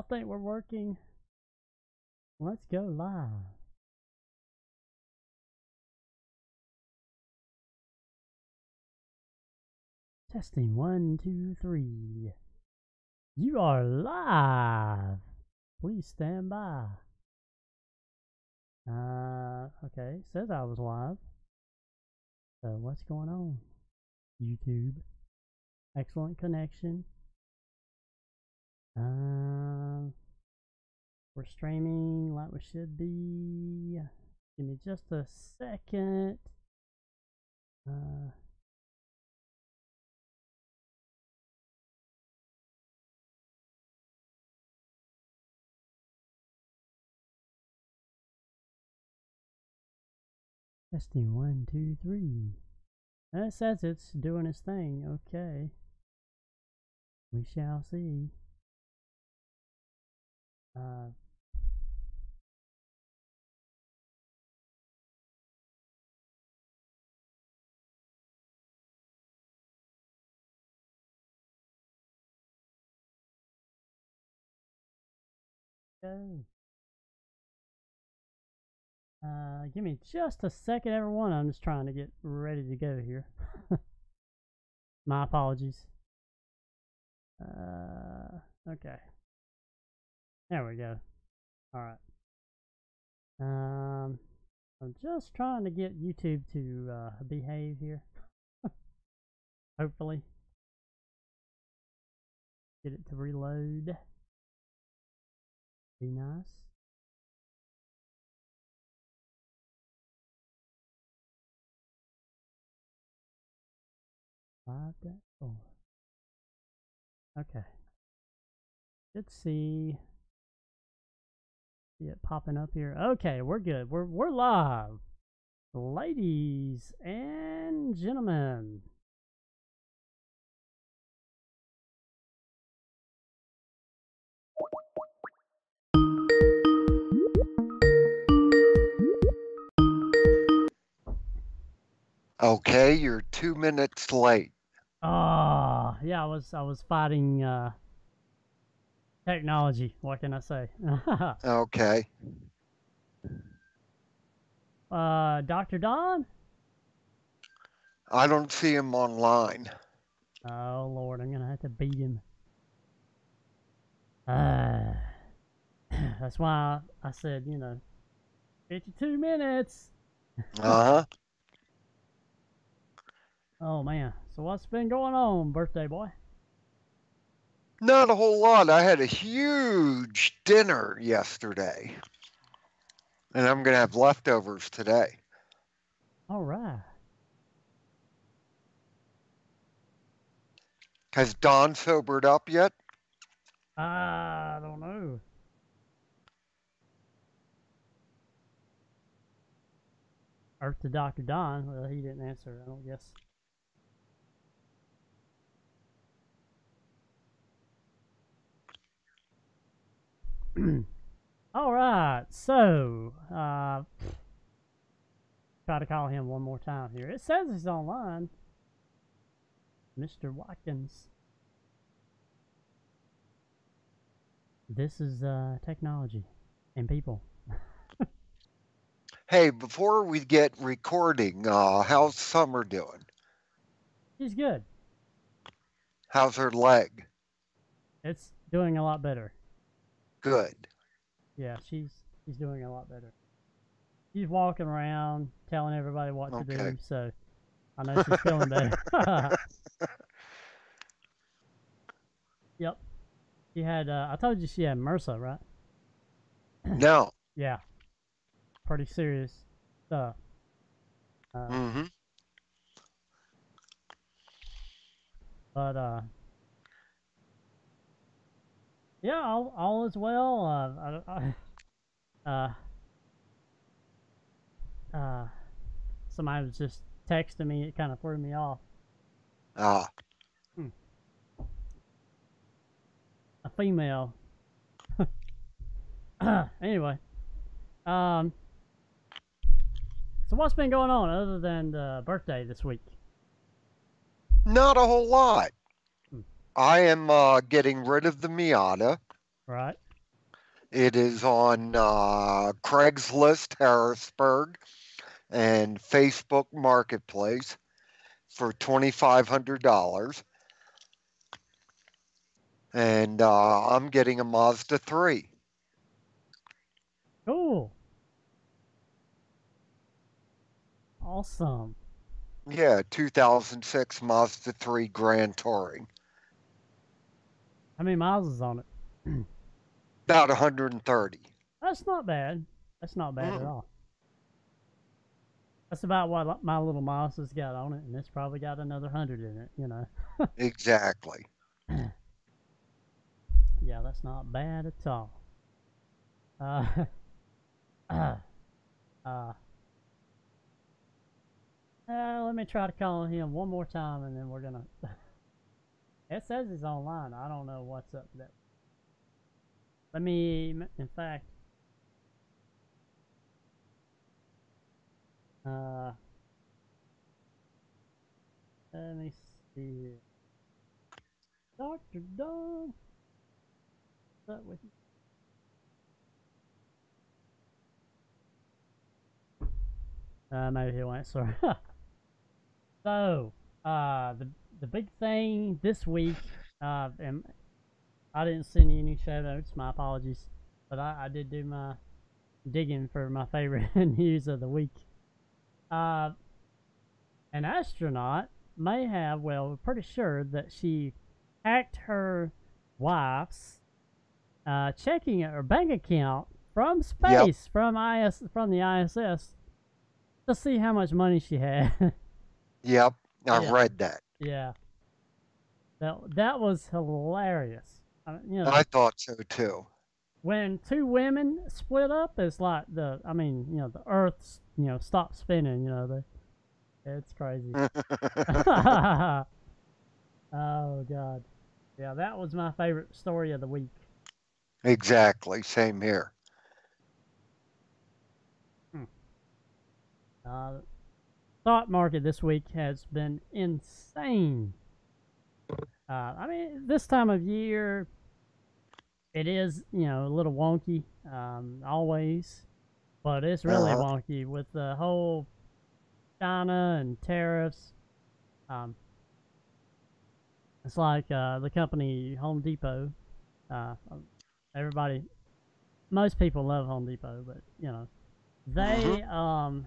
I think we're working. Let's go live. Testing one, two, three. You are live. Please stand by. Uh, okay. Says I was live. So what's going on? YouTube. Excellent connection. Um, we're streaming like we should be. Give me just a second. Uh, testing one, two, three. It says it's doing its thing. Okay. We shall see. Uh, go. Uh, give me just a second, everyone. I'm just trying to get ready to go here. My apologies. Uh, okay. There we go. All right. Um, I'm just trying to get YouTube to uh, behave here. Hopefully. Get it to reload. Be nice. Five four. Okay. Let's see. See it popping up here. Okay, we're good. We're we're live. Ladies and gentlemen. Okay, you're two minutes late. Ah, yeah, I was I was fighting uh technology. What can I say? Okay. uh Dr. Don? I don't see him online. Oh Lord, I'm gonna have to beat him. Uh, that's why I said, you know, 52 minutes. Uh huh. Oh man. So what's been going on, birthday boy? Not a whole lot. I had a huge dinner yesterday. And I'm going to have leftovers today. All right. Has Don sobered up yet? I don't know. Earth to Dr. Don. Well, he didn't answer, I don't guess. All right, so uh, try to call him one more time here. It says he's online, Mr. Watkins. This is uh, technology and people. Hey, before we get recording, uh, how's Summer doing? He's good. How's her leg? It's doing a lot better. Good. Yeah, she's she's doing a lot better. She's walking around telling everybody what to do, so I know she's feeling better. yep. She had uh, I told you she had MRSA, right? No. Yeah. Pretty serious stuff. Uh, Mm-hmm. But uh, yeah, all, all is well. Uh, I, I, uh, uh, somebody was just texting me. It kind of threw me off. Ah, A female. anyway, um, so what's been going on other than the birthday this week? not a whole lot. I am uh, getting rid of the Miata. Right. It is on uh, Craigslist Harrisburg and Facebook Marketplace for twenty five hundred dollars, and uh, I'm getting a Mazda three. Cool. Awesome. Yeah, 2006 Mazda 3 Grand Touring. How many miles is on it? About 130. That's not bad. That's not bad at Mm. all. That's about what my little mouse has got on it, and it's probably got another hundred in it. You know. Exactly. Yeah, that's not bad at all. Uh, uh, uh, uh, let me try to call him one more time, and then we're gonna. it says he's online. I don't know what's up that. Let me, in fact, uh, let me see. Doctor Don. What's up with you? Uh, maybe he won't. Sorry. so, uh, the the big thing this week, uh, and I didn't send you any show notes. My apologies, but I, I did do my digging for my favorite news of the week. Uh, an astronaut may have, well, we're pretty sure that she hacked her wife's uh, checking her bank account from space, from IS, from the ISS, to see how much money she had. Yep, I Yeah. read that. Yeah, that that was hilarious. I mean, you know, I thought so too. when two women split up, it's like the, I mean, you know, the Earth's, you know, stops spinning. You know, it's crazy. oh God, yeah, that was my favorite story of the week. exactly, same here. Uh, stock market this week has been insane. Uh, I mean, this time of year, it is you know a little wonky, um, always, but it's really Uh-huh. wonky with the whole China and tariffs. Um, it's like uh, the company Home Depot. Uh, everybody, most people love Home Depot, but you know, they um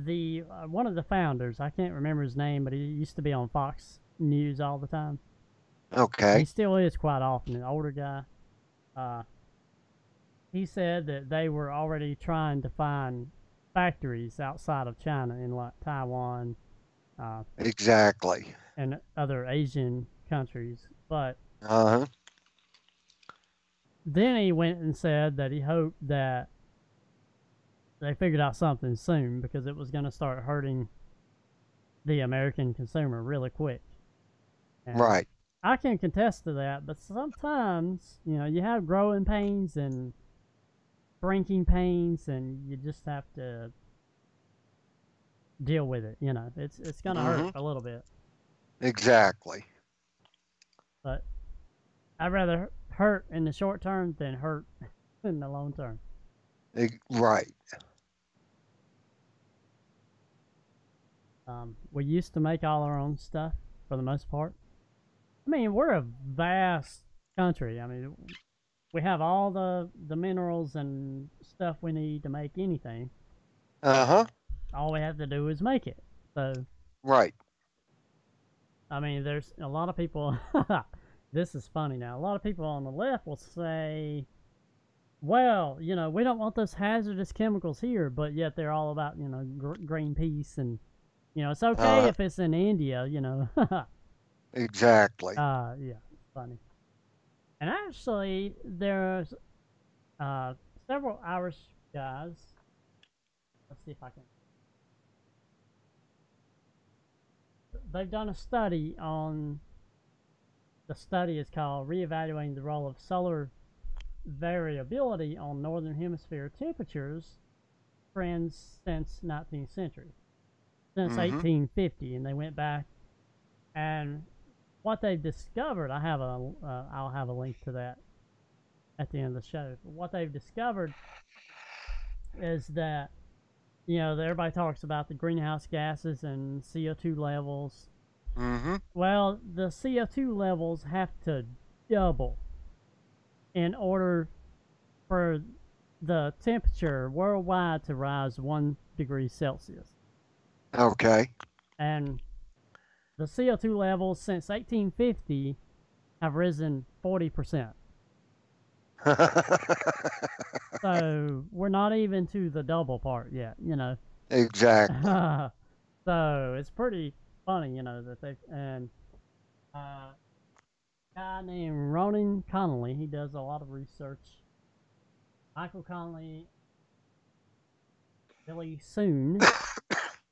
the uh, one of the founders i can't remember his name but he used to be on fox news all the time Okay. he still is quite often an older guy uh, he said that they were already trying to find factories outside of china in like taiwan uh, Exactly. and other asian countries but Uh huh. then he went and said that he hoped that they figured out something soon because it was going to start hurting the American consumer really quick. And Right. I can contest to that, but sometimes, you know, you have growing pains and shrinking pains, and you just have to deal with it. You know, it's it's going to hurt mm-hmm. a little bit, Exactly. but I'd rather hurt in the short term than hurt in the long term. Ex- Right. Um, we used to make all our own stuff for the most part. I mean, we're a vast country. I mean, we have all the the minerals and stuff we need to make anything. Uh huh. All we have to do is make it. So, Right. I mean, there's a lot of people. this is funny now. A lot of people on the left will say, "Well, you know, we don't want those hazardous chemicals here," but yet they're all about you know gr- Greenpeace and you know it's okay Uh. if it's in India. You know. Exactly. Uh, yeah, funny. And actually, there's uh, several Irish guys. Let's see if I can. They've done a study on. The study is called Reevaluating the Role of Solar Variability on Northern Hemisphere Temperatures Trends Since 19th Century. Since Mhm. 1850, and they went back and what they've discovered, I have a, uh, I'll have a link to that at the end of the show. But what they've discovered is that you know everybody talks about the greenhouse gases and CO2 levels. Mm-hmm. Well, the CO2 levels have to double in order for the temperature worldwide to rise one degree Celsius. Okay. And the CO2 levels since 1850 have risen 40%. So we're not even to the double part yet, you know. exactly. so it's pretty funny, you know, that they and uh, a guy named Ronan Connolly, he does a lot of research. Michael Connolly, Billy Soon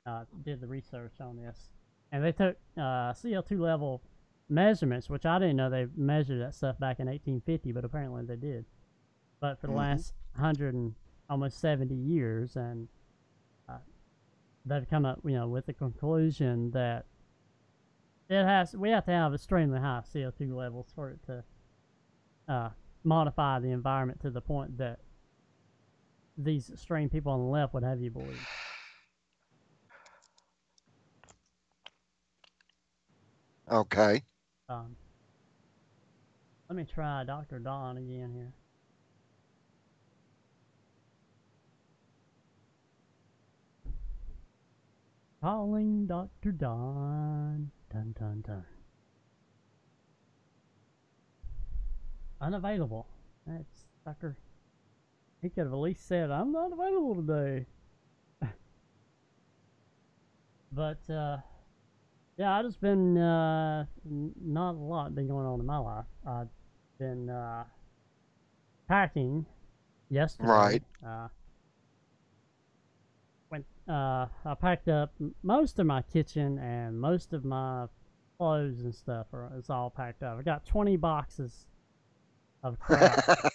uh, did the research on this, and they took uh, CO2 level measurements, which I didn't know they measured that stuff back in 1850, but apparently they did. But for the Mhm. last hundred and almost 70 years, and uh, they've come up, you know, with the conclusion that it has we have to have extremely high CO2 levels for it to uh, modify the environment to the point that these extreme people on the left would have you believe. Okay. Um, let me try Dr. Don again here. Calling Dr. Don. Dun dun dun. Unavailable. That's Dr. He could have at least said, I'm not available today. but, uh, yeah, I've just been uh, not a lot been going on in my life. I've been uh, packing yesterday. Right. Uh, went. Uh, I packed up most of my kitchen and most of my clothes and stuff. Are, it's all packed up. I got twenty boxes of crap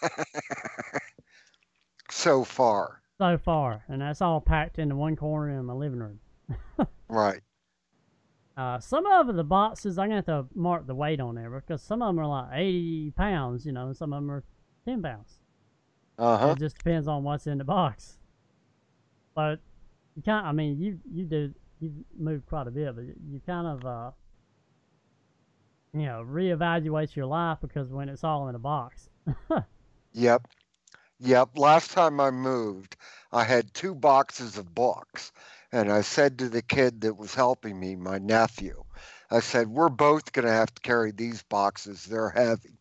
so far. so far, and that's all packed into one corner in my living room. Right. Uh, some of the boxes I'm gonna have to mark the weight on there because some of them are like 80 pounds, you know, and some of them are 10 pounds. Uh huh. It just depends on what's in the box. But you kind, I mean, you you do you moved quite a bit, but you kind of uh, you know, reevaluate your life because when it's all in a box. Yep. Yep. Last time I moved, I had two boxes of books. And I said to the kid that was helping me, my nephew, I said, We're both going to have to carry these boxes. They're heavy.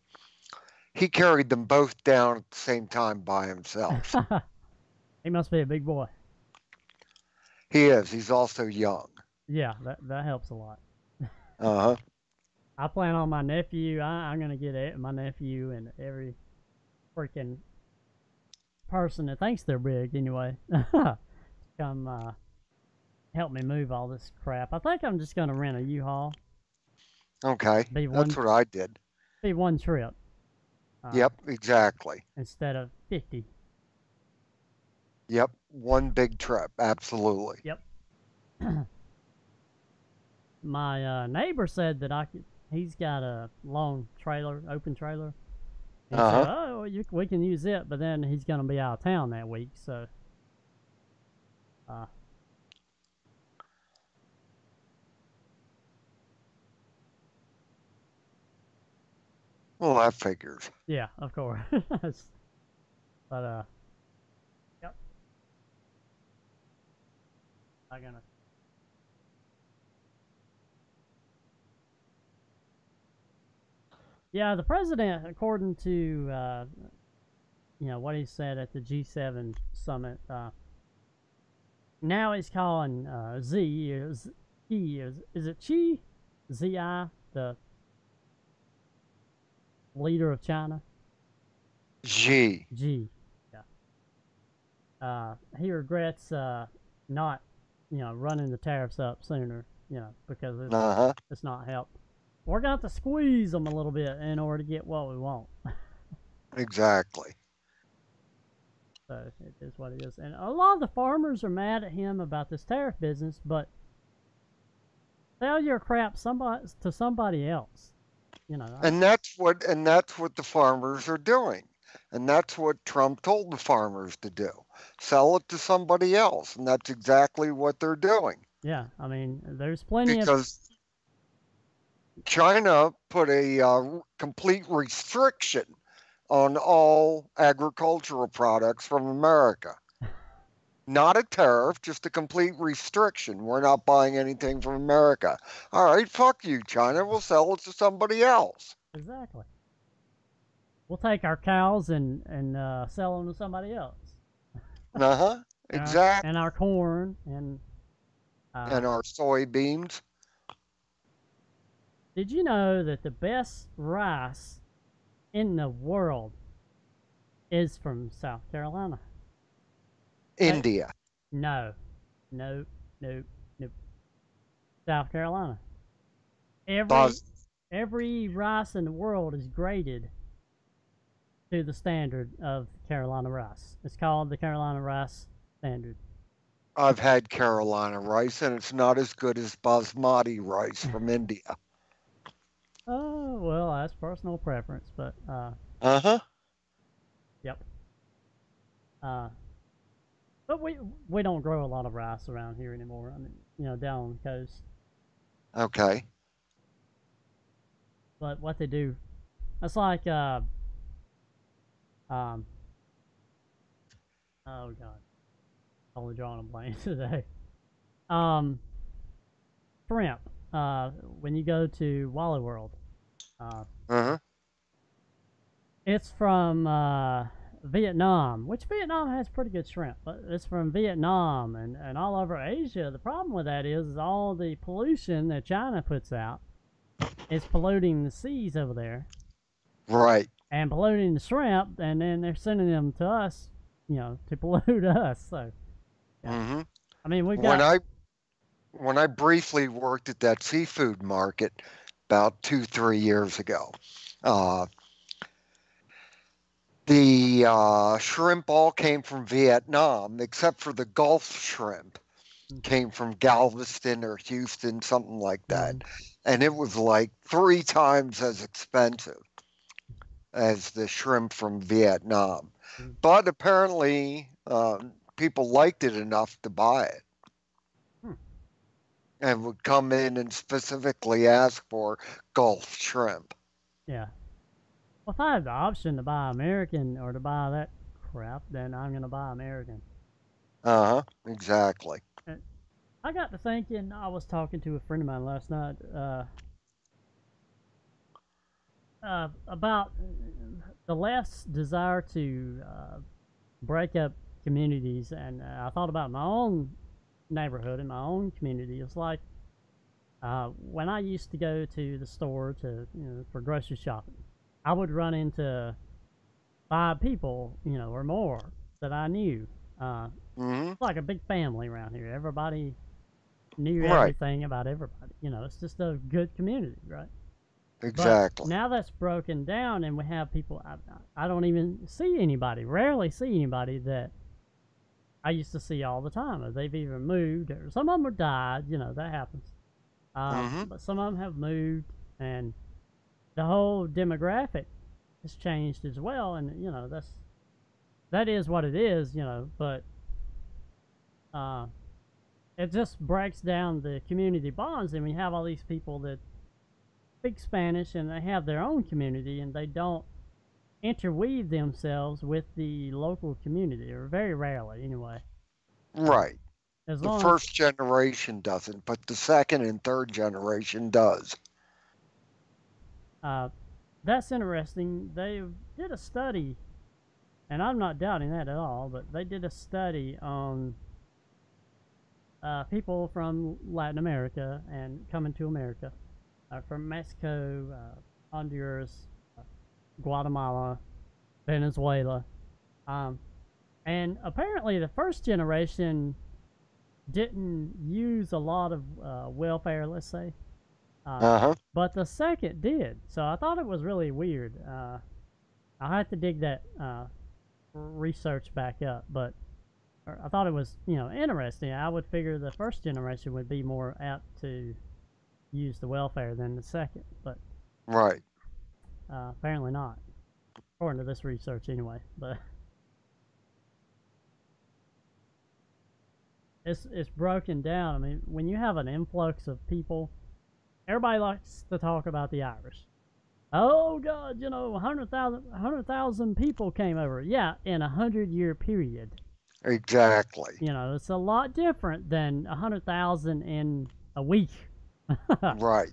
He carried them both down at the same time by himself. he must be a big boy. he is. He's also young. Yeah, that that helps a lot. Uh huh. I plan on my nephew. I, I'm gonna get it, my nephew and every freaking person that thinks they're big anyway. to come uh, help me move all this crap. I think I'm just gonna rent a U-Haul. Okay. Be That's what I did. be one trip. Uh, Yep. Exactly. Instead of fifty. Yep. One big trip. Absolutely. Yep. My uh, neighbor said that I could. He's got a long trailer, open trailer. He Uh-huh. said, "Oh, you, we can use it," but then he's gonna be out of town that week, so. Uh, Well, that figures. yeah, of course. but uh, yep. I'm gonna. Yeah, the president, according to uh, you know what he said at the G7 summit, uh, now he's calling uh, Z is Z, is is it Xi, Zi the leader of China? G. G. Yeah. Uh, he regrets uh, not, you know, running the tariffs up sooner, you know, because it's, Uh huh. it's not helped. We're going to have to squeeze them a little bit in order to get what we want. Exactly. So it is what it is. And a lot of the farmers are mad at him about this tariff business, but sell your crap somebody to somebody else. You know, I- And that's what and that's what the farmers are doing. And that's what Trump told the farmers to do sell it to somebody else. And that's exactly what they're doing. Yeah, I mean, there's plenty of Because China put a uh, complete restriction on all agricultural products from America. Not a tariff, just a complete restriction. We're not buying anything from America. All right, fuck you, China. We'll sell it to somebody else. exactly. We'll take our cows and and uh, sell them to somebody else. Uh huh. And our- Exactly. And our corn and. Uh, And our soybeans. Did you know that the best rice in the world is from South Carolina? India. No, no, no, no. South Carolina. Every Bos- every rice in the world is graded to the standard of Carolina rice. It's called the Carolina rice standard. I've had Carolina rice, and it's not as good as basmati rice from India. Oh well, that's personal preference, but uh, Uh huh. Yep. Uh, but we we don't grow a lot of rice around here anymore. I mean, you know, down on the coast. Okay. But what they do, it's like uh, um. Oh God, only drawing a blank today. Um, shrimp. Uh, when you go to Wally World, uh, Uh huh. It's from uh, Vietnam, which Vietnam has pretty good shrimp, but it's from Vietnam and, and all over Asia. The problem with that is, is all the pollution that China puts out is polluting the seas over there Right. and polluting the shrimp, and then they're sending them to us, you know, to pollute us. So, Yeah. hmm I mean, we've When got. I when I briefly worked at that seafood market about two three years ago, uh, the uh, shrimp all came from Vietnam, except for the Gulf shrimp came from Galveston or Houston, something like that, Mhm. and it was like three times as expensive as the shrimp from Vietnam. Mm. But apparently, um, people liked it enough to buy it Hmm. and would come in and specifically ask for Gulf shrimp. Yeah. Well, if I have the option to buy American or to buy that crap, then I'm going to buy American. Uh huh. Exactly. I got to thinking. I was talking to a friend of mine last night uh, uh, about the left's desire to uh, break up communities, and uh, I thought about my own neighborhood and my own community. It's like uh, when I used to go to the store to you know for grocery shopping, I would run into five people, you know, or more that I knew. Uh, hmm it's like a big family around here. Everybody knew Right. everything about everybody. You know, it's just a good community, right? But Exactly. now that's broken down, and we have people. I, I don't even see anybody. Rarely see anybody that I used to see all the time. Or they've either moved, or some of them have died. You know that happens. Uh, Mhm. But some of them have moved, and the whole demographic has changed as well. And you know that's that is what it is. You know, but uh, it just breaks down the community bonds, and we have all these people that speak Spanish and they have their own community and they don't interweave themselves with the local community, or very rarely anyway. right. As The long as, first generation doesn't, but the second and third generation does. Uh, that's interesting. They did a study, and I'm not doubting that at all, but they did a study on uh, people from Latin America and coming to America, uh, from Mexico, uh, Honduras, uh, Guatemala, Venezuela. Um, and apparently, the first generation didn't use a lot of welfare, let's say. Uh, Uh huh. but the second did. So I thought it was really weird. Uh, I had to dig that uh, research back up, but I thought it was you know interesting. I would figure the first generation would be more apt to use the welfare than the second, but Right. uh, apparently not. according to this research anyway. But it's it's broken down. I mean, when you have an influx of people, everybody likes to talk about the Irish. Oh God, you know, 100,000 100,000 people came over. Yeah, in a hundred year period. Exactly. You know, it's a lot different than a hundred thousand in a week. right.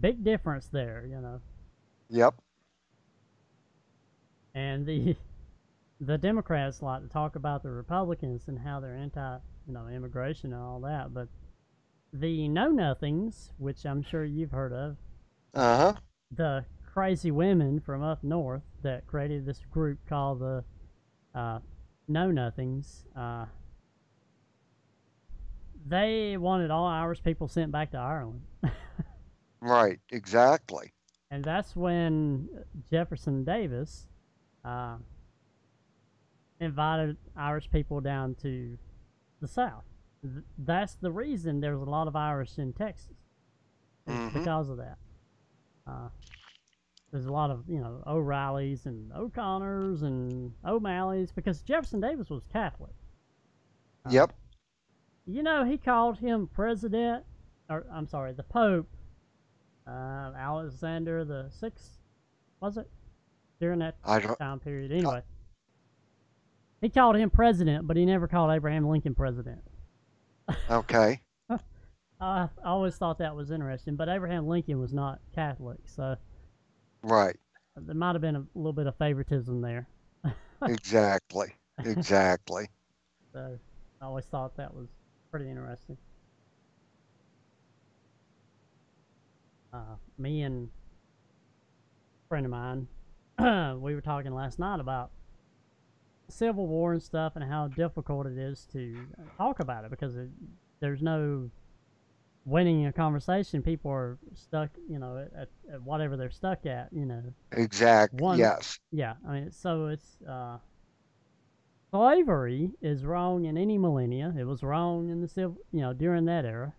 Big difference there, you know. Yep. And the the Democrats like to talk about the Republicans and how they're anti, you know, immigration and all that, but the know nothings, which I'm sure you've heard of, Uh huh. the crazy women from up north that created this group called the uh, Know Nothings. Uh, they wanted all Irish people sent back to Ireland. Right. Exactly. and that's when Jefferson Davis uh, invited Irish people down to the South. Th- That's the reason there's a lot of Irish in Texas. Mhm. because of that. Uh, there's a lot of you know O'Reillys and O'Connors and O'Malleys because Jefferson Davis was Catholic. Uh, Yep. You know he called him president, or I'm sorry, the Pope, uh, Alexander the Sixth, was it during that time period? Anyway, he called him president, but he never called Abraham Lincoln president. Okay. I I always thought that was interesting, but Abraham Lincoln was not Catholic, so Right. there might have been a little bit of favoritism there. Exactly. Exactly. So I always thought that was pretty interesting. Uh, me and a friend of mine, we were talking last night about Civil War and stuff and how difficult it is to talk about it because it, there's no winning a conversation. People are stuck, you know, at, at whatever they're stuck at, you know. Exact. One- Yes. Yeah, I mean, so it's uh, slavery is wrong in any millennia. It was wrong in the civil, you know, during that era,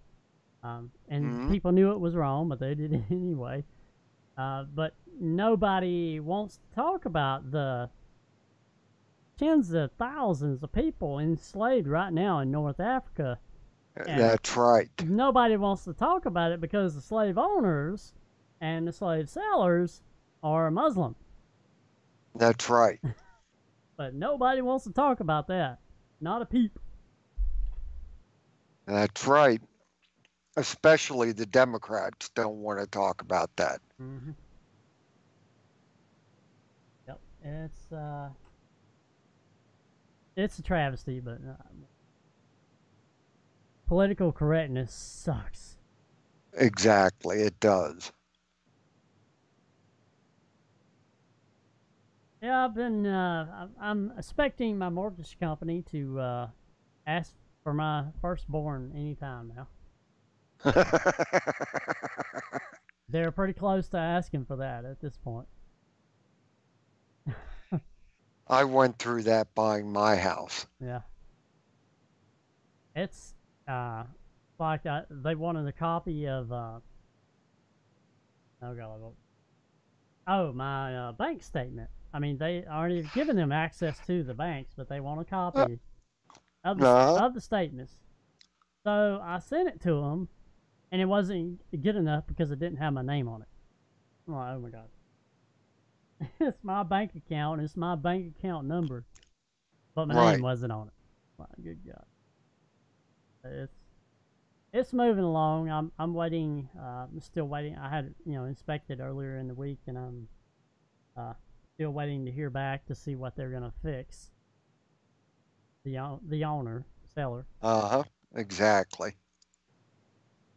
um, and Mhm. people knew it was wrong, but they did it anyway. Uh, but nobody wants to talk about the tens of thousands of people enslaved right now in North Africa. Yeah. That's right. Nobody wants to talk about it because the slave owners and the slave sellers are Muslim. That's right. But nobody wants to talk about that. Not a peep. That's right. Especially the Democrats don't want to talk about that. Mm-hmm. Yep, it's uh, it's a travesty, but uh, political correctness sucks. Exactly. It does. Yeah, I've been. Uh, I'm- I'm expecting my mortgage company to uh, ask for my firstborn anytime now. They're pretty close to asking for that at this point. I went through that buying my house. Yeah. It's uh like uh, they wanted a copy of uh oh god oh my uh, bank statement. I mean they already given them access to the banks, but they want a copy of the, Uh-huh. of the statements. So I sent it to them, and it wasn't good enough because it didn't have my name on it. I'm like, oh my god. it's my bank account. It's my bank account number, but my Right. name wasn't on it. My good God. It's it's moving along. I'm I'm waiting. Uh, I'm still waiting. I had you know inspected earlier in the week, and I'm uh, still waiting to hear back to see what they're gonna fix. The the owner seller. Uh huh. Exactly.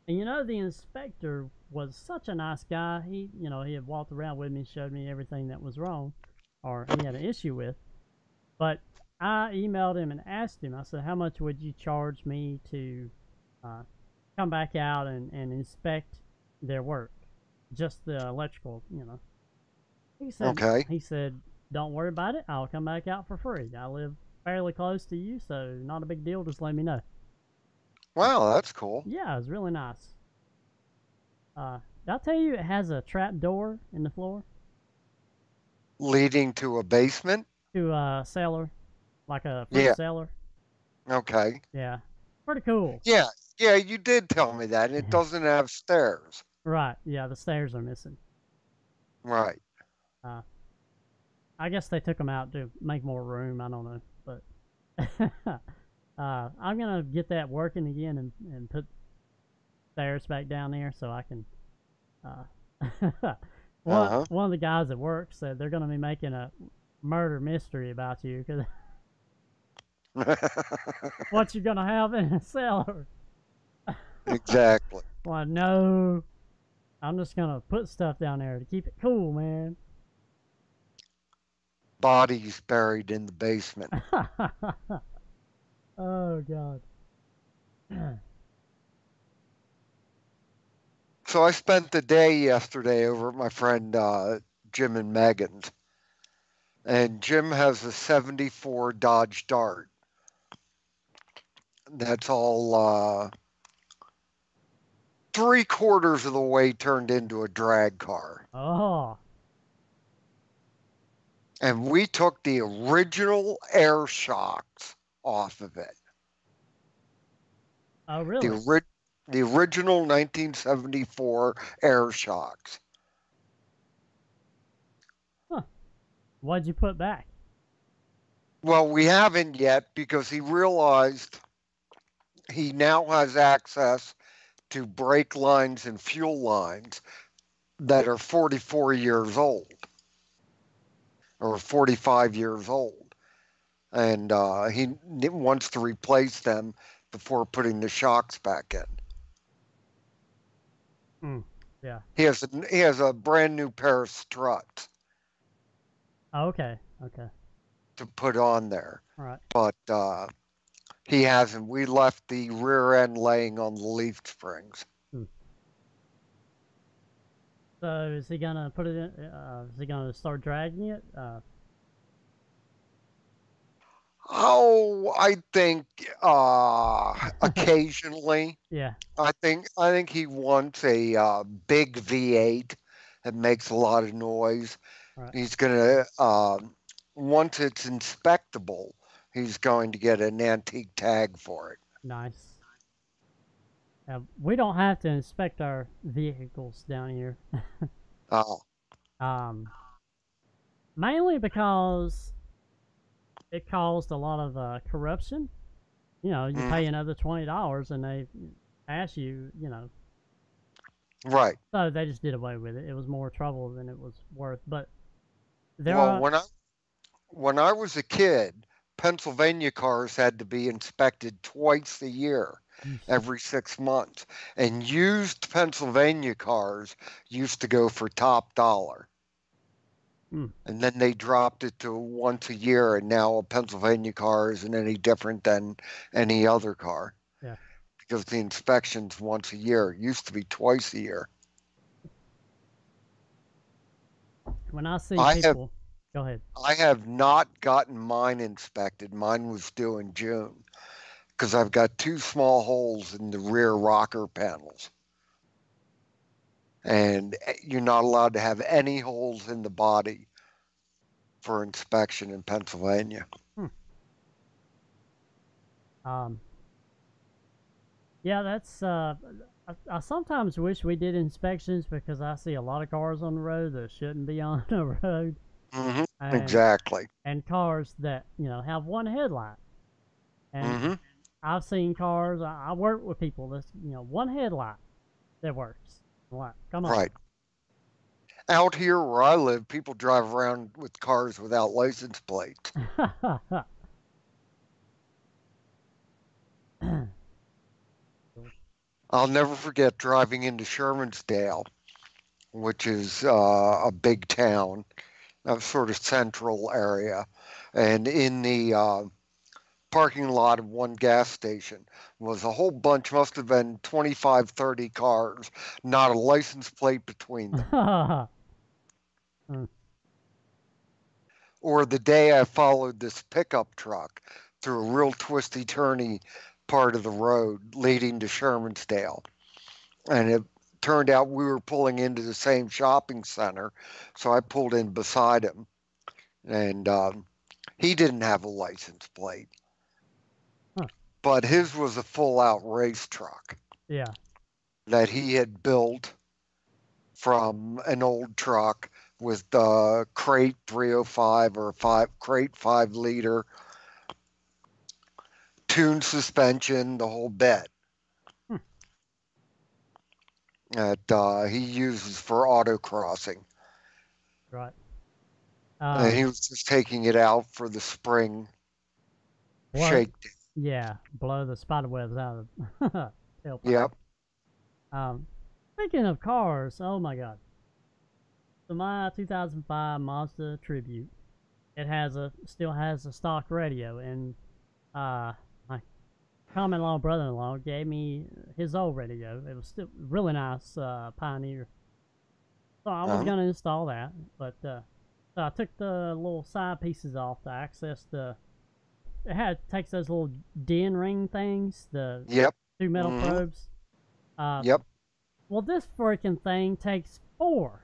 And you know, the inspector was such a nice guy. He, you know, he had walked around with me, showed me everything that was wrong, or he had an issue with. But I emailed him and asked him. I said, "How much would you charge me to uh, come back out and, and inspect their work, just the electrical, you know?" He said, Okay. "He said, don't worry about it. I'll come back out for free. I live fairly close to you, so not a big deal. Just let me know." Wow, that's cool. Yeah, it was really nice. Uh, did I tell you it has a trap door in the floor? leading to a basement. to a cellar, like a Yeah. cellar. Okay. Yeah, pretty cool. Yeah, yeah, you did tell me that. and It doesn't have stairs. Right. Yeah, the stairs are missing. Right. I guess they took them out to make more room. I don't know, but uh, I'm gonna get that working again and, and put stairs back down there so I can. Uh, one, Uh-huh. one of the guys at work said they're gonna be making a murder mystery about you because what you gonna have in a cellar? exactly. Well, no, I'm just gonna put stuff down there to keep it cool, man. Bodies buried in the basement. Oh God. So I spent the day yesterday over at my friend uh, Jim and Megan's. And Jim has a 74 Dodge Dart. That's all uh, three quarters of the way turned into a drag car. Oh, And we took the original air shocks off of it. oh The, really? ori- the original 1974 air shocks. Huh. What'd you put back? Well, we haven't yet because he realized he now has access to brake lines and fuel lines that are 44 years old or 45 years old. And uh, he wants to replace them before putting the shocks back in. Hmm, yeah. He has a, he has a brand new pair of struts Oh, okay. Okay. to put on there. All right. but uh, he hasn't. We left the rear end laying on the leaf springs. So is he gonna put it in? Uh, is he gonna start dragging it? Uh, Oh, I think uh, occasionally. yeah. I think I think he wants a uh, big V8 that makes a lot of noise. Right. He's gonna um, once it's inspectable, he's going to get an antique tag for it. Nice. Uh, we don't have to inspect our vehicles down here. Oh, Um, mainly because it caused a lot of uh, corruption. You know, you Mhm. pay another twenty dollars and they ask you, you know, right. so they just did away with it. It was more trouble than it was worth. But there well, are when I when I was a kid, Pennsylvania cars had to be inspected twice a year, every six months, and used Pennsylvania cars used to go for top dollar. Hmm. And then they dropped it to once a year, and now a Pennsylvania car isn't any different than any other car. Yeah. Because the inspections once a year It used to be twice a year. when I see I have- people, go ahead. I have not gotten mine inspected. Mine was due in June because I've got two small holes in the rear rocker panels. And eh, you're not allowed to have any holes in the body for inspection in Pennsylvania. Um, yeah, that's. Uh, I, I sometimes wish we did inspections because I see a lot of cars on the road that shouldn't be on the road, hmm and, Exactly. and cars that you know have one headlight. And hmm I've seen cars. I, I work with people that's you know one headlight that works. I'm come on, Right. Out here where I live, people drive around with cars without license plates. I'll never forget driving into Shermansdale, which is uh, a big town, a sort of central area, and in the uh, parking lot of one gas station was a whole bunch, must have been 25, 30 cars, not a license plate between them. or the day I followed this pickup truck through a real twisty turny part of the road leading to Shermansdale. And it turned out we were pulling into the same shopping center. So I pulled in beside him and um, he didn't have a license plate. But his was a full out race truck Yeah. that he had built from an old truck with the crate 305 or five crate five liter tuned suspension, the whole bit. Hmm. That uh, he uses for autocrossing. Right. and Um, he was just taking it out for the spring what- shake. Yeah. Blow the spider webs out of the tailpipe. Yep. Um, speaking of cars, oh my god. So my 2005 Mazda Tribute, it has a still has a stock radio, and uh, my common-law brother-in-law gave me his old radio. It was still really nice, uh, Pioneer. So I was Uh-huh. gonna install that, but uh, so I took the little side pieces off to access the. It had takes those little DIN ring things, the Yep. two metal Mhm. probes. Uh, Yep. well, this freaking thing takes four.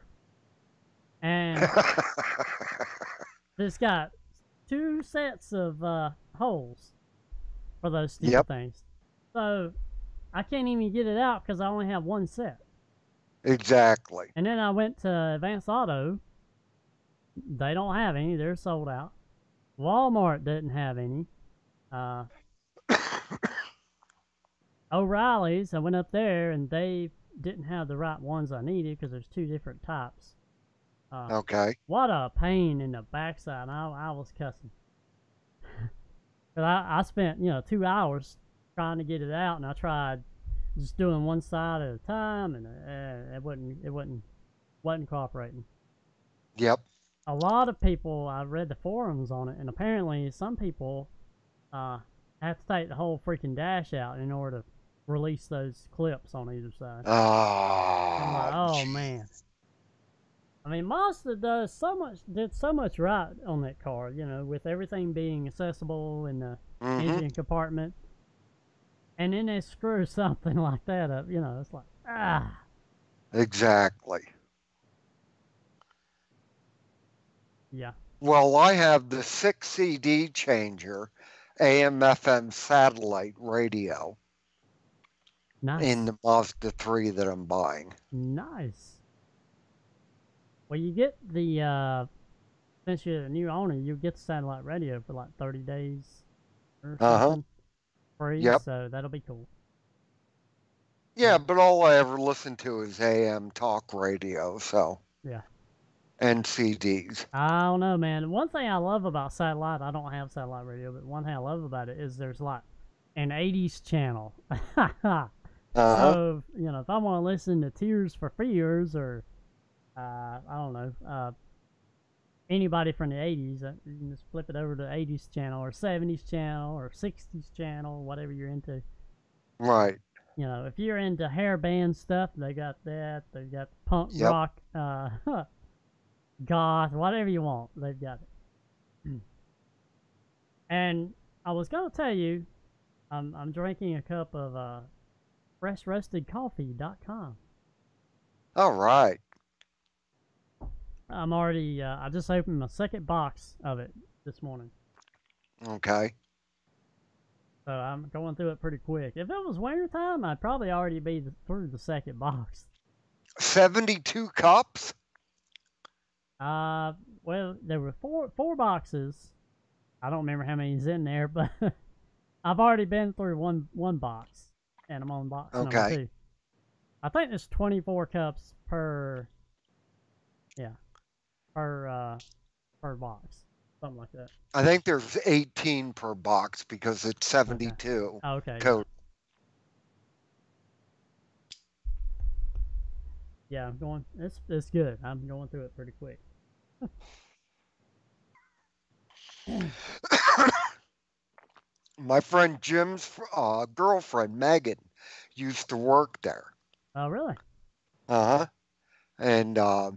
And it's got two sets of uh, holes for those stupid Yep. things. So I can't even get it out because I only have one set. exactly. And then I went to Advance Auto. They don't have any. They're sold out. Walmart doesn't have any. Uh, O'Reilly's, I went up there and they didn't have the right ones I needed because there's two different types. Uh, Okay. What a pain in the backside. I, I was cussing. but I, I spent, you know, two hours trying to get it out and I tried just doing one side at a time and uh, it wasn't, it wasn't, wasn't cooperating. Yep. A lot of people, I read the forums on it and apparently some people uh, have to take the whole freaking dash out in order to release those clips on either side. I'm like, Oh, oh man. I mean, Mazda does so much, did so much right on that car, you know, with everything being accessible in the mhm. engine compartment. And then they screw something like that up, you know, it's like, ah. exactly. Yeah. Well, I have the six CD changer, AM FM satellite radio Nice. in the Mazda 3 that I'm buying. Nice. Well, you get the, uh, since you're a new owner, you get the satellite radio for like 30 days or Uh-huh. Free, Yep. so that'll be cool. Yeah, but all I ever listen to is AM talk radio, so. Yeah. And CDs. I don't know, man. One thing I love about satellite, I don't have satellite radio, but one thing I love about it is there's like an 80s channel. Uh-huh. So, you know, if I want to listen to Tears for Fears or, uh, I don't know, uh, anybody from the 80s, uh, you can just flip it over to 80s channel or 70s channel or 60s channel, whatever you're into. Right. You know, if you're into hair band stuff, they got that. They got punk Yep. rock, uh, goth, whatever you want, they've got it. and I was gonna tell you, I'm I'm drinking a cup of uh, freshroastedcoffee.com. All right. I'm already. Uh, I just opened my second box of it this morning, Okay. so I'm going through it pretty quick. If it was winter time, I'd probably already be th- through the second box. 72 cups? Uh, well, there were four four boxes. I don't remember how many's in there, but I've already been through one one box, and I'm on box number two. I think there's 24 cups per. Yeah, per uh, per box, something like that. I think there's 18 per box because it's 72 Oh, okay. total. Yeah, I'm going. It's it's good. I'm going through it pretty quick. My friend Jim's uh, girlfriend, Megan, used to work there. Oh, really? Uh huh. And uh,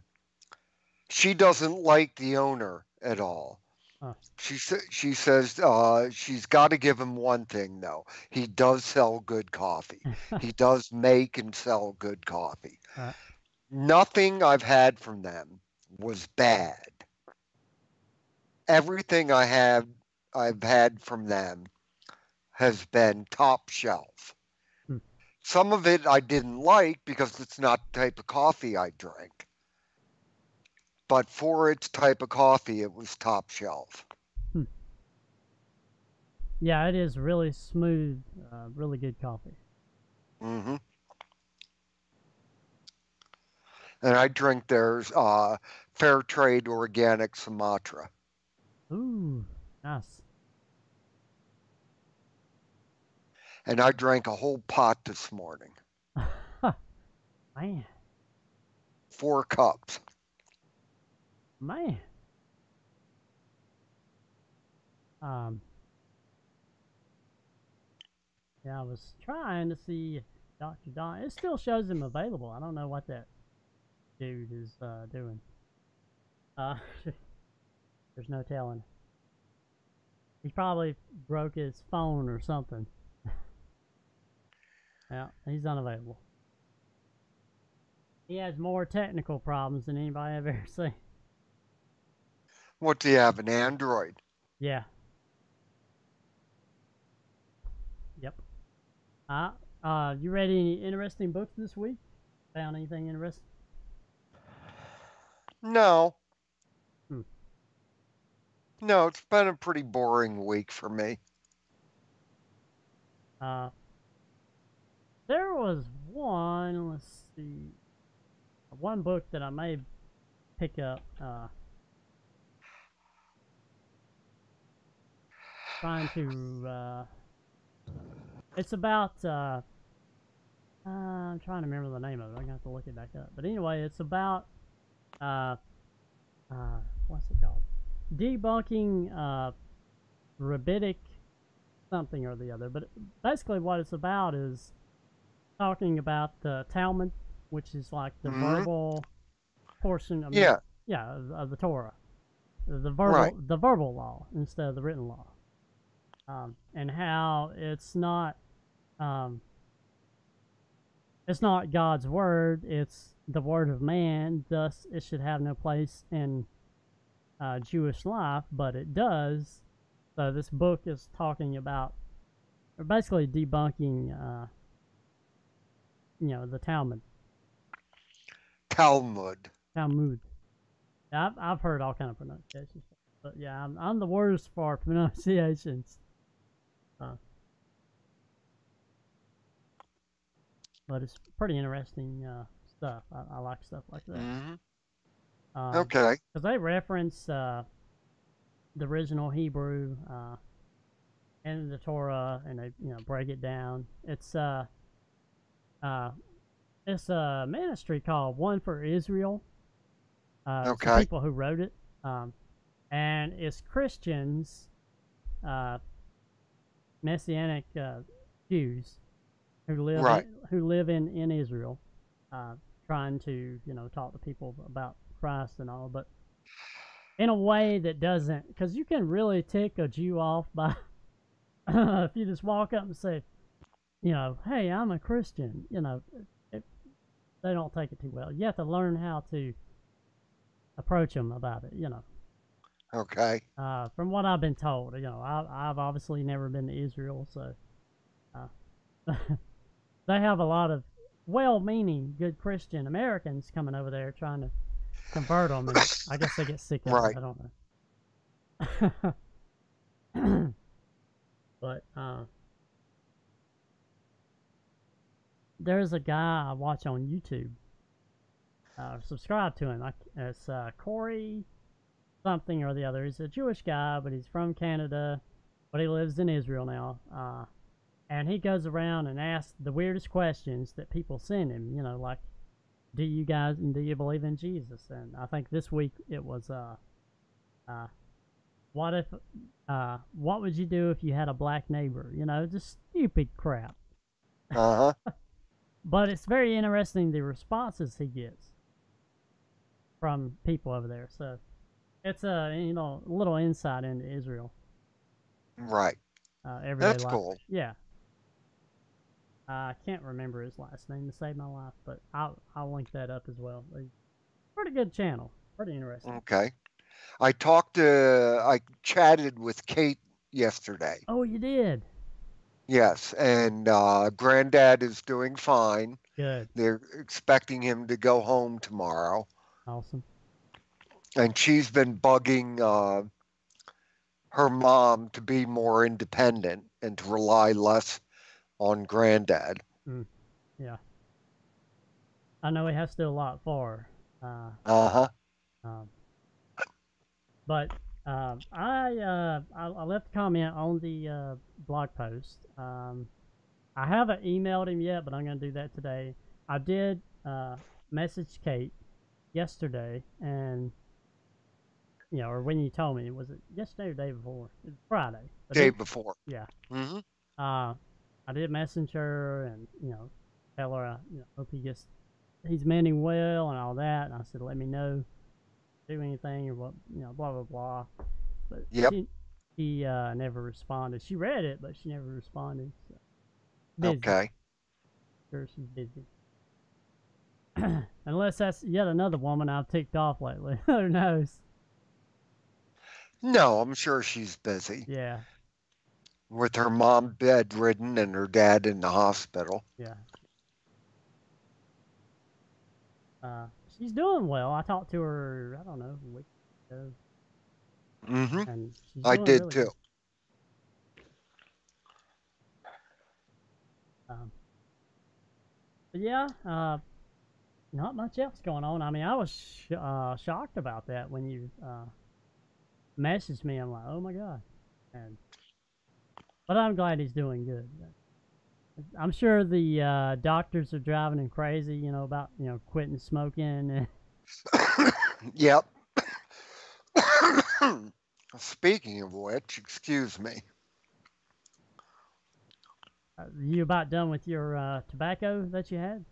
she doesn't like the owner at all. Huh. She sa- she says uh, she's got to give him one thing though. He does sell good coffee. he does make and sell good coffee. Right. Nothing I've had from them was bad. everything I have I've had from them has been top shelf. Hmm. Some of it I didn't like because it's not the type of coffee I drink. But for its type of coffee, it was top shelf. Yeah, it is really smooth, uh, really good coffee. hmm And I drink theirs uh, Fair Trade Organic Sumatra. Ooh, nice. And I drank a whole pot this morning, Man, four cups. man. Um, yeah, I was trying to see Dr. Don. It still shows him available. I don't know what that dude is uh, doing. Uh, there's no telling. He probably broke his phone or something. yeah, he's unavailable. He has more technical problems than anybody I've ever seen. What do you have? An Android? Yeah. Yep. Uh, uh, you read any interesting books this week? Found anything interesting? No. Hmm. No, it's been a pretty boring week for me. Uh, there was one, let's see, one book that I may pick up. Uh, trying to, uh, it's about, uh, uh, I'm trying to remember the name of it. I'm gonna have to look it back up. But anyway, it's about, uh, uh, what's it called? Debunking, uh, rabbinic something or the other. But basically, what it's about is talking about the Talmud, which is like the Mhm. verbal portion. Of Yeah. yeah, of, of the Torah, the the verbal, Right. the verbal law instead of the written law, um, and how it's not, um, it's not God's word; it's the word of man. Thus, it should have no place in uh, Jewish life, but it does. So this book is talking about, or basically debunking, uh, you know, the Talmud. Talmud. Talmud. Yeah, I've, I've heard all kind of pronunciations, but yeah, I'm, I'm the worst for pronunciations. Uh, but it's pretty interesting uh, stuff. I, I like stuff like that. hmm Um, Okay. because they reference uh, the original Hebrew uh, and the Torah, and they you know break it down. It's uh, uh, it's a ministry called One for Israel. Uh, Okay. people who wrote it, um, and it's Christians, uh, Messianic uh, Jews who live Right. who live in in Israel, uh, trying to you know talk to people about Christ and all, but in a way that doesn't, because you can really tick a Jew off by if you just walk up and say, you know, hey, I'm a Christian. You know, it, they don't take it too well. You have to learn how to approach them about it. You know, Okay. uh, from what I've been told, you know, I, I've obviously never been to Israel, so uh, they have a lot of well-meaning, good Christian Americans coming over there trying to convert them, and I guess they get sick of Right. it. I don't know. but uh, there's a guy I watch on YouTube. Uh, subscribe to him. I, it's uh, Corey something or the other. He's a Jewish guy, but he's from Canada, but he lives in Israel now. And he goes around and asks the weirdest questions that people send him. You know, like, do you guys do you believe in Jesus? And I think this week it was, uh, uh, what if, uh, what would you do if you had a black neighbor? You know, just stupid crap. Uh huh. But it's very interesting the responses he gets from people over there. So it's a you know a little insight into Israel. Right. Uh, everyday That's life. cool. Yeah. I can't remember his last name to save my life, but I'll I'll link that up as well. Pretty good channel. Pretty interesting. Okay. I talked to, I chatted with Kate yesterday. Oh, you did. Yes, and uh, Granddad is doing fine. Good. They're expecting him to go home tomorrow, Awesome. and she's been bugging uh, her mom to be more independent and to rely less on Granddad. Yeah. I know he has to do a lot for her. Uh, Uh huh. Um, but um, I, uh, I I left a comment on the uh, blog post. Um, I haven't emailed him yet, but I'm going to do that today. I did uh, message Kate yesterday, and you know, or when you told me, was it yesterday or day before? It was Friday. Day then- before. yeah. hmm uh, I did message her and you know tell her I you know, hope he gets he's mending well and all that. And I said let me know do anything or what you know blah blah blah. But Yep. she he uh, never responded. She read it, but she never responded. So. Busy. Okay. Sure, she's busy. Unless that's yet another woman I've ticked off lately. Who knows? No, I'm sure she's busy Yeah, with her mom bedridden and her dad in the hospital. yeah. Uh, she's doing well. I talked to her. I don't know a week ago, hmm and I did really too. Um, but yeah, uh, not much else going on. I mean, I was sh- uh, shocked about that when you uh, messaged me. I'm like, oh my god, and but I'm glad he's doing good. I'm sure the uh, doctors are driving him crazy, you know, about you know quitting smoking. And, Yep. Speaking of which, excuse me. uh, you about done with your uh, tobacco that you had?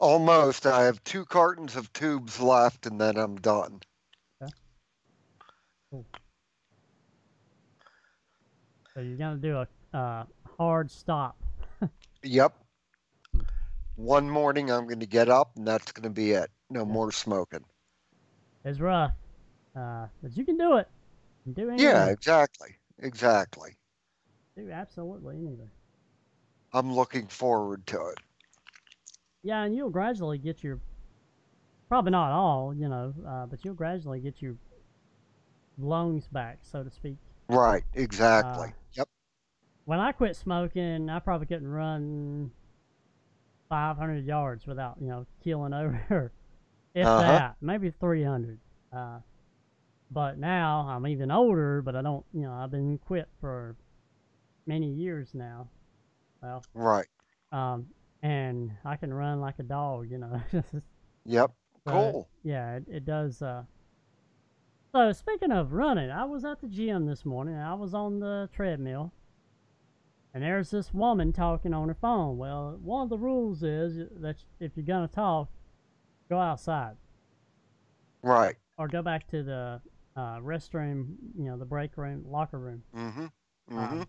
Almost. I have two cartons of tubes left and then I'm done. So you're gonna do a uh, hard stop. Yep. One morning I'm going to get up and that's going to be it. No more smoking. It's rough, uh, but you can do it. You can do anything. Yeah, exactly. Exactly. Do absolutely anything. I'm looking forward to it. Yeah, and you'll gradually get your, probably not all, you know, uh, but you'll gradually get your lungs back, so to speak. Right, exactly. Uh. When I quit smoking, I probably couldn't run 500 yards without, you know, keeling over. if Uh-huh. that, maybe 300. Uh, but now I'm even older, but I don't, you know, I've been quit for many years now. Well, Right. um, and I can run like a dog, you know. Yep. So, Cool. Yeah, it, it does. Uh... So speaking of running, I was at the gym this morning. And I was on the treadmill, and there's this woman talking on her phone. Well, one of the rules is that if you're gonna talk, go outside Right. or go back to the uh, restroom, you know, the break room, locker room. Mm-hmm. Mm-hmm. Um,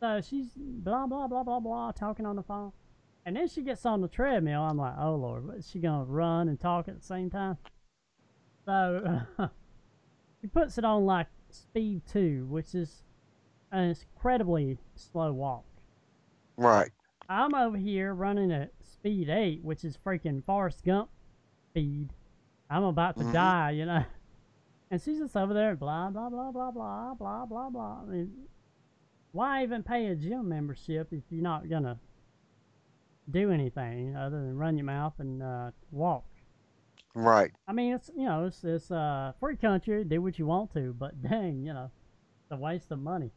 so she's blah blah blah blah blah talking on the phone, and then she gets on the treadmill. I'm like, oh lord, is she gonna run and talk at the same time? So she puts it on like speed two, which is an incredibly slow walk. right. I'm over here running at speed eight, which is freaking Forrest Gump speed. I'm about to Mhm. die, you know. And she's just over there, blah blah blah blah blah blah blah blah. I mean, why even pay a gym membership if you're not gonna do anything other than run your mouth and uh, walk? Right. I mean, it's you know, it's it's uh, free country. Do what you want to, but dang, you know, it's a waste of money.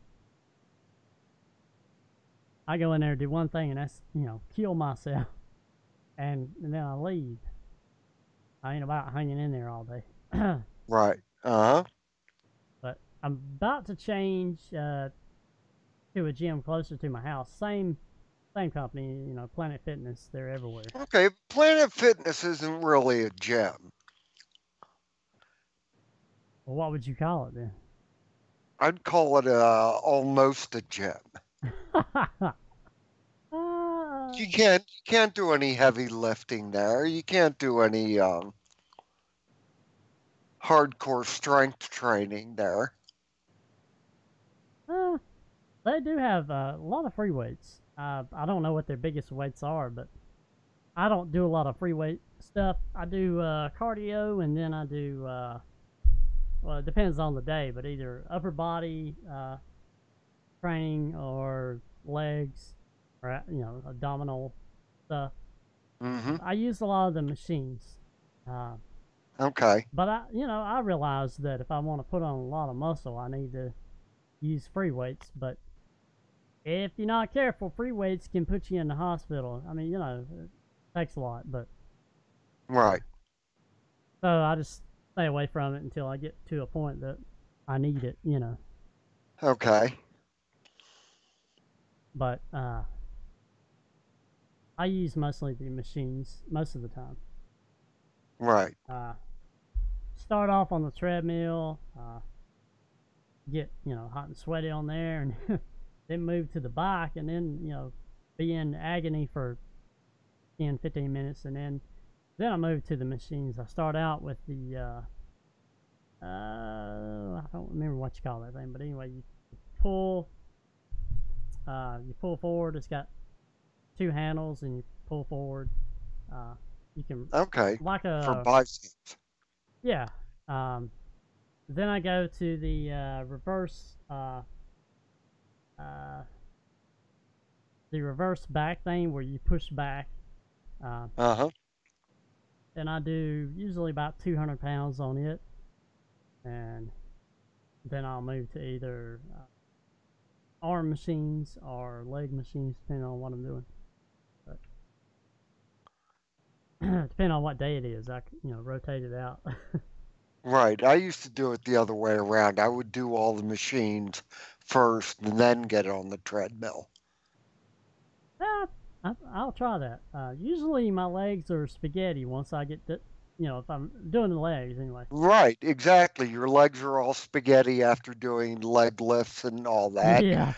I go in there do one thing, and that's you know, kill myself, and, and then I leave. I ain't about hanging in there all day. Right. Uh-huh. but I'm about to change uh, to a gym closer to my house. Same same company, you know, Planet Fitness. They're everywhere. Okay. Planet Fitness isn't really a gym. Well, what would you call it then? I'd call it uh almost a gym. You can't you can't do any heavy lifting there. You can't do any um hardcore strength training there. Uh, they do have uh, a lot of free weights. Uh, I don't know what their biggest weights are, but I don't do a lot of free weight stuff. I do uh, cardio and then I do, uh, well, it depends on the day, but either upper body uh, training or legs or, you know, abdominal stuff. hmm I use a lot of the machines. Uh, Okay. but I, you know, I realize that if I want to put on a lot of muscle, I need to use free weights. But if you're not careful, free weights can put you in the hospital. I mean, you know, it takes a lot. But Right. so I just stay away from it until I get to a point that I need it. You know. Okay. But uh, I use mostly the machines most of the time. Right. uh, start off on the treadmill, uh, get you know hot and sweaty on there, and then move to the bike, and then you know be in agony for 10, 15 minutes, and then then I move to the machines. I start out with the uh, uh, I don't remember what you call that thing, but anyway, you pull, uh, you pull forward. It's got two handles, and you pull forward. Uh, you can Okay. like a For biceps. yeah. Um, then I go to the uh, reverse, uh, uh, the reverse back thing where you push back. Uh, Uh huh. and I do usually about 200 pounds on it. And then I'll move to either uh, arm machines or leg machines, depending on what I'm doing. But depending on what day it is, I you know rotate it out. Right. I used to do it the other way around. I would do all the machines first and then get on the treadmill. Ah, I, I'll try that. Uh, usually my legs are spaghetti once I get to, you know, if I'm doing the legs anyway. Right. Exactly. Your legs are all spaghetti after doing leg lifts and all that. yeah.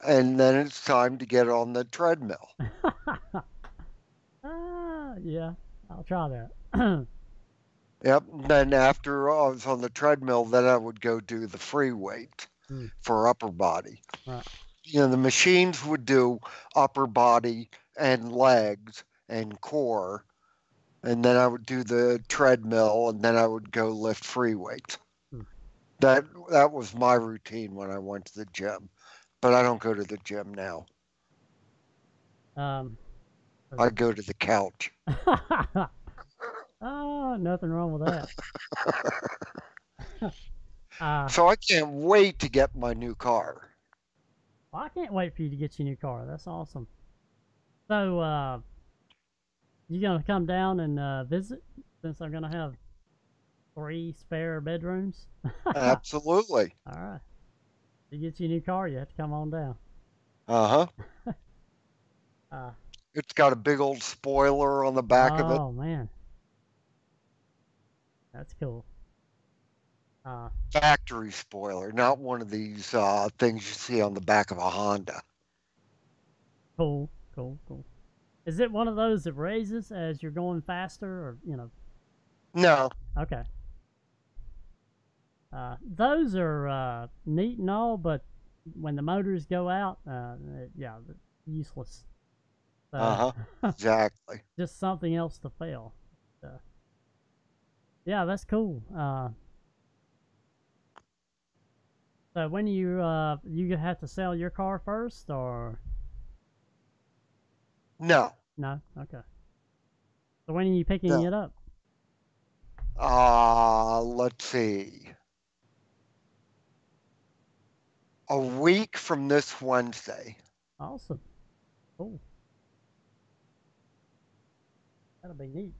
And then it's time to get on the treadmill. ah, yeah. I'll try that. Yep. Then after I was on the treadmill, then I would go do the free weight Hmm. for upper body. Right. You know, the machines would do upper body and legs and core. And then I would do the treadmill and then I would go lift free weights. Hmm. That that was my routine when I went to the gym. But I don't go to the gym now. um. I go to the couch. oh, nothing wrong with that. uh, So I can't wait to get my new car. well, I can't wait for you to get your new car. That's awesome. So, uh, you gonna come down and uh, visit since I'm gonna have three spare bedrooms? Absolutely. All right. To get your new car, you have to come on down. Uh huh. It's got a big old spoiler on the back of it. oh man, that's cool. Uh, Factory spoiler, not one of these uh, things you see on the back of a Honda. cool, cool, cool. Is it one of those that raises as you're going faster, or you know? No. Okay. Uh, those are uh, neat and all, but when the motors go out, uh, yeah, useless. So, Uh huh. Exactly. just something else to fail. Uh, yeah, that's cool. Uh, so when you uh, you have to sell your car first, or No. no? Okay. So when are you picking No. it up? Uh, let's see. A week from this Wednesday. Awesome. Cool. That'll be neat.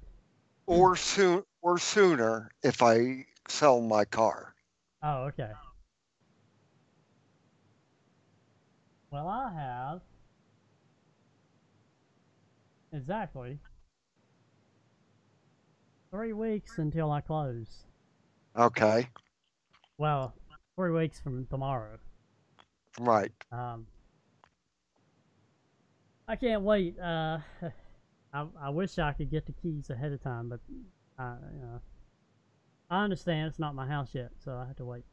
Or soon or sooner if I sell my car. Oh, okay. Well, I have exactly three weeks until I close. Okay. Well, three weeks from tomorrow. Right. Um, I can't wait. Uh, I, I wish I could get the keys ahead of time, but uh, you know, I understand it's not my house yet, so I have to wait.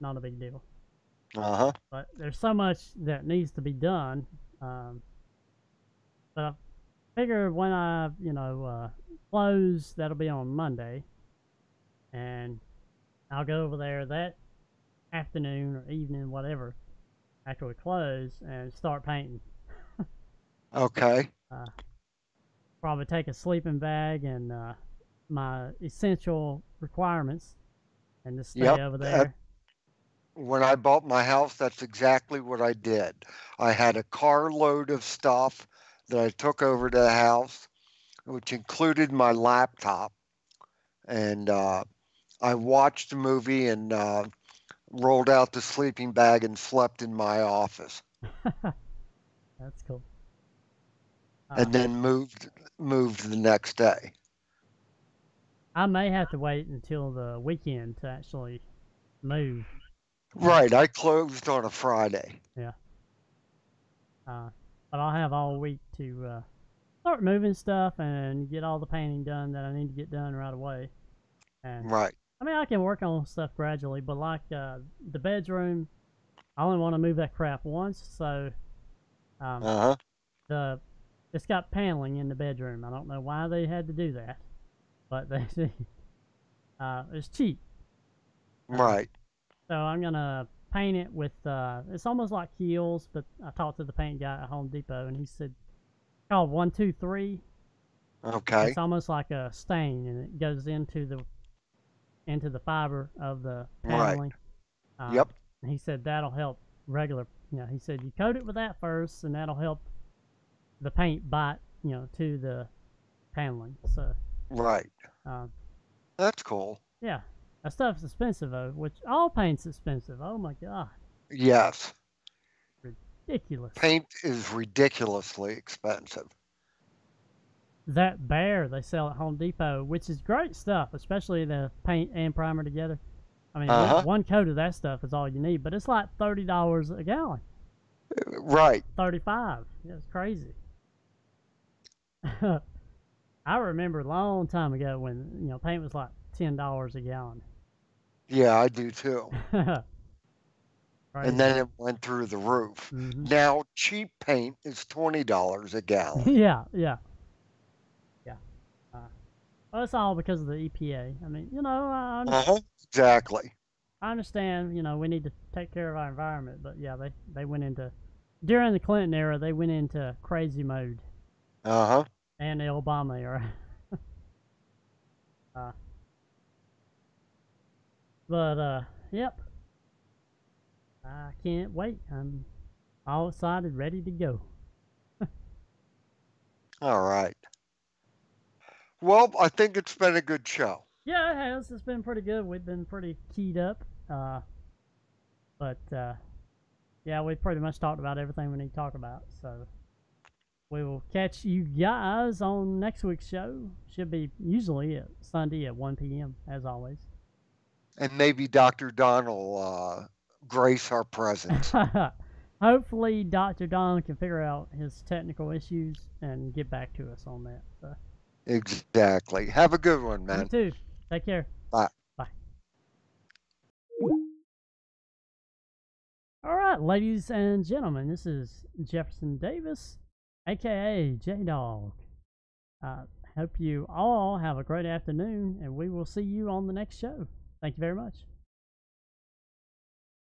Not a big deal. Uh huh. But there's so much that needs to be done. Um, but I figure when I, you know, uh, close, that'll be on Monday. And I'll go over there that afternoon or evening, whatever, after we close and start painting. Okay. Uh, probably take a sleeping bag and uh, my essential requirements and just stay Yep, over there. When I bought my house, that's exactly what I did. I had a carload of stuff that I took over to the house, which included my laptop. And uh, I watched a movie and uh, rolled out the sleeping bag and slept in my office. That's cool. Uh, and then moved moved the next day. I may have to wait until the weekend to actually move. Right, I closed on a Friday. Yeah. Uh, but I'll have all week to uh, start moving stuff and get all the painting done that I need to get done right away. And Right. I mean, I can work on stuff gradually, but like uh, the bedroom, I only want to move that crap once. So um, Uh huh. the it's got paneling in the bedroom. I don't know why they had to do that, but they uh, it's cheap. Right. So I'm gonna paint it with uh, it's almost like Kilz, but I talked to the paint guy at Home Depot and he said called one two three. Okay. It's almost like a stain and it goes into the into the fiber of the Right. paneling. Uh, Yep. He said that'll help regular. You know, he said you coat it with that first, and that'll help the paint bite. You know, to the paneling. So Right. um, That's cool. yeah, that stuff's expensive though. Which all paint's expensive. Oh my god, Yes. ridiculous. Paint is ridiculously expensive. that Behr they sell at Home Depot, which is great stuff, especially the paint and primer together. I mean, one- Uh-huh. one coat of that stuff is all you need, but it's like thirty dollars a gallon, Right. thirty-five. Yeah, it's crazy. I remember a long time ago when you know paint was like ten dollars a gallon. Yeah, I do too. Crazy. And then it went through the roof. Mhm. Now cheap paint is twenty dollars a gallon. yeah, yeah, yeah. Uh, well, it's all because of the EPA. I mean, you know, I, under- Uh huh. Exactly. I understand. You know, we need to take care of our environment, but yeah, they they went into during the Clinton era. They went into crazy mode, Uh huh. And the Obama era. uh, but uh, yep. I can't wait. I'm all excited, ready to go. All right. Well, I think it's been a good show. Yeah, it has. It's been pretty good. We've been pretty keyed up. Uh, but uh, yeah, we pretty much talked about everything we need to talk about. So we will catch you guys on next week's show. Should be usually at Sunday at 1 p.m. as always. And maybe Dr. Don will uh, grace our presence. Hopefully, Dr. Don can figure out his technical issues and get back to us on that. So, exactly. Have a good one, you man. too. Take care. Bye. Bye. All right, ladies and gentlemen, this is Jefferson Davis, aka J Dog. Uh, hope you all have a great afternoon, and we will see you on the next show. Thank you very much.